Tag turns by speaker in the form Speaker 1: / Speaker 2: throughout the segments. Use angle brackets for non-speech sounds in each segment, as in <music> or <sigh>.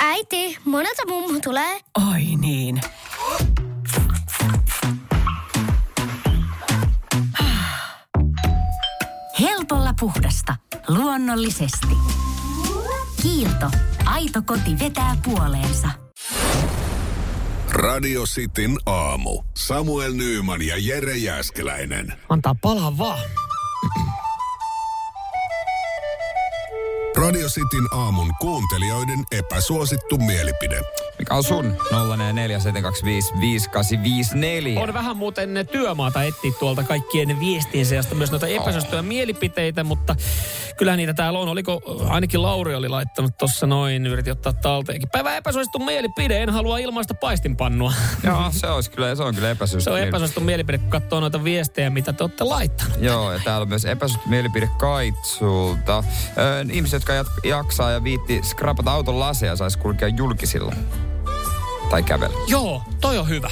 Speaker 1: Äiti, monelta mummu tulee?
Speaker 2: Oi niin. Helpolla puhdasta. Luonnollisesti. Kiilto. Aito koti vetää puoleensa.
Speaker 3: Radio Cityn aamu. Samuel Nyyman ja Jere Jäskeläinen.
Speaker 4: Antaa palaa vaan.
Speaker 3: Radio Cityn aamun kuuntelijoiden epäsuosittu mielipide.
Speaker 5: Mikä on sun? 0472558854.
Speaker 4: On vähän muuten työmaata etsiä tuolta kaikkien viestien seasta myös noita epäsuosittuja oh. mielipiteitä, mutta kyllä niitä täällä on. Oliko, ainakin Lauri oli laittanut tuossa noin, yritin ottaa talteenkin. Päivä epäsuosittu mielipide, en halua ilmaista paistinpannua.
Speaker 5: Joo, se, olisi kyllä, se on kyllä epäsuosittu.
Speaker 4: se on epäsuosittu mielipide, kun katsoo noita viestejä, mitä te olette laittanut.
Speaker 5: Joo, ja täällä on myös epäsuosittu mielipide Kaitsulta. Ö, ihmiset, jotka jaksaa ja viitti skrapata auton laseja, saisi kulkea julkisilla. Tai kävellä.
Speaker 4: Joo, toi on hyvä.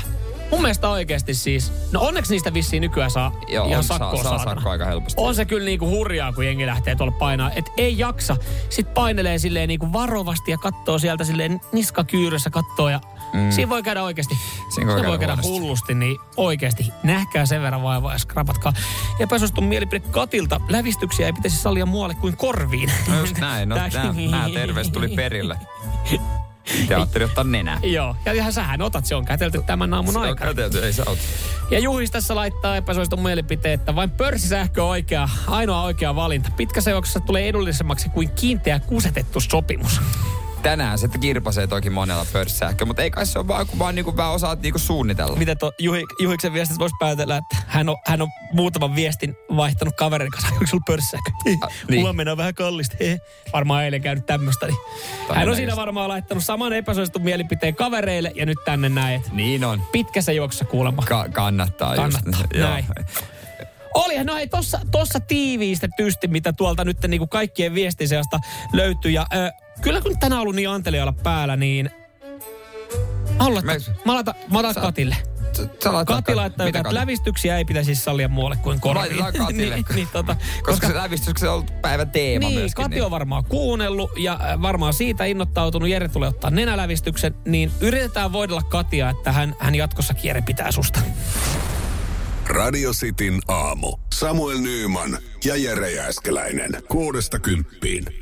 Speaker 4: Mun mielestä oikeasti siis, no onneksi niistä vissiin nykyään saa
Speaker 5: Joo,
Speaker 4: ihan
Speaker 5: on, saa,
Speaker 4: sakkoa
Speaker 5: saa
Speaker 4: saatana.
Speaker 5: sakkoa aika helposti.
Speaker 4: On se kyllä niinku hurjaa, kun jengi lähtee tuolla painaa. Et ei jaksa. Sitten painelee silleen niinku varovasti ja katsoo sieltä silleen niskakyyrössä kattoo ja mm. siinä voi käydä oikeasti.
Speaker 5: Siinä voi
Speaker 4: se voi
Speaker 5: käydä
Speaker 4: käydä hullusti, niin oikeasti nähkää sen verran vaivaa ja skrapatkaa. Epäsuostun mielipide Katilta. Lävistyksiä ei pitäisi sallia muualle kuin korviin.
Speaker 5: No just näin, no <laughs> nämä, nämä terveys tuli perille. <laughs> Te ajattelin ottaa nenää. <laughs>
Speaker 4: Joo, ja ihan sähän otat, se on kätelty tämän aamun
Speaker 5: Se on
Speaker 4: aikana.
Speaker 5: kätelty, ei auta.
Speaker 4: Ja Juhis tässä laittaa epäsuositun mielipiteen, että vain pörssisähkö on oikea, ainoa oikea valinta. Pitkäseoksessa tulee edullisemmaksi kuin kiinteä kusetettu sopimus.
Speaker 5: Tänään se kirpasee toki monella pörssähkö, mutta ei kai se ole vaan, kun vaan niinku vähän osaat niinku suunnitella.
Speaker 4: Miten tuo Juhi, Juhiksen viestistä voisi päätellä, että hän on, hän on muutaman viestin vaihtanut kaverin kanssa. <laughs> Onko sulla pörssähkö?
Speaker 5: Niin.
Speaker 4: Mulla mennään vähän kallista. He. Varmaan eilen käynyt tämmöistä. Niin. Hän on siinä
Speaker 5: just.
Speaker 4: varmaan laittanut saman epäsuositun mielipiteen kavereille ja nyt tänne näin, että
Speaker 5: Niin on.
Speaker 4: pitkässä juoksussa kuulemma.
Speaker 5: Ka- kannattaa,
Speaker 4: Kannattaa,
Speaker 5: just. Joo.
Speaker 4: näin. Olihan, no hei, tossa, tossa tiiviistetysti, mitä tuolta nyt niin kuin kaikkien viestin seasta löytyy. Ja ö, kyllä kun tänään on ollut niin anteliaalla päällä, niin mä haluan laittaa, mä laitan, mä laitan
Speaker 5: Sä-
Speaker 4: Katille. Kati laittaa,
Speaker 5: mitä
Speaker 4: että lävistyksiä ei pitäisi sallia muualle kuin korviin.
Speaker 5: Laitetaan Katille. <laughs>
Speaker 4: niin, niin, tota,
Speaker 5: Koska, se lävistys, on ollut päivän teema
Speaker 4: niin,
Speaker 5: myöskin.
Speaker 4: Kati on varmaan kuunnellut ja äh, varmaan siitä innoittautunut. Jere tulee ottaa nenälävistyksen, niin yritetään voidella Katia, että hän, hän jatkossakin Jere pitää susta.
Speaker 3: Radio Cityn aamu. Samuel Nyyman ja Jere Jäskeläinen. Kuudesta kymppiin.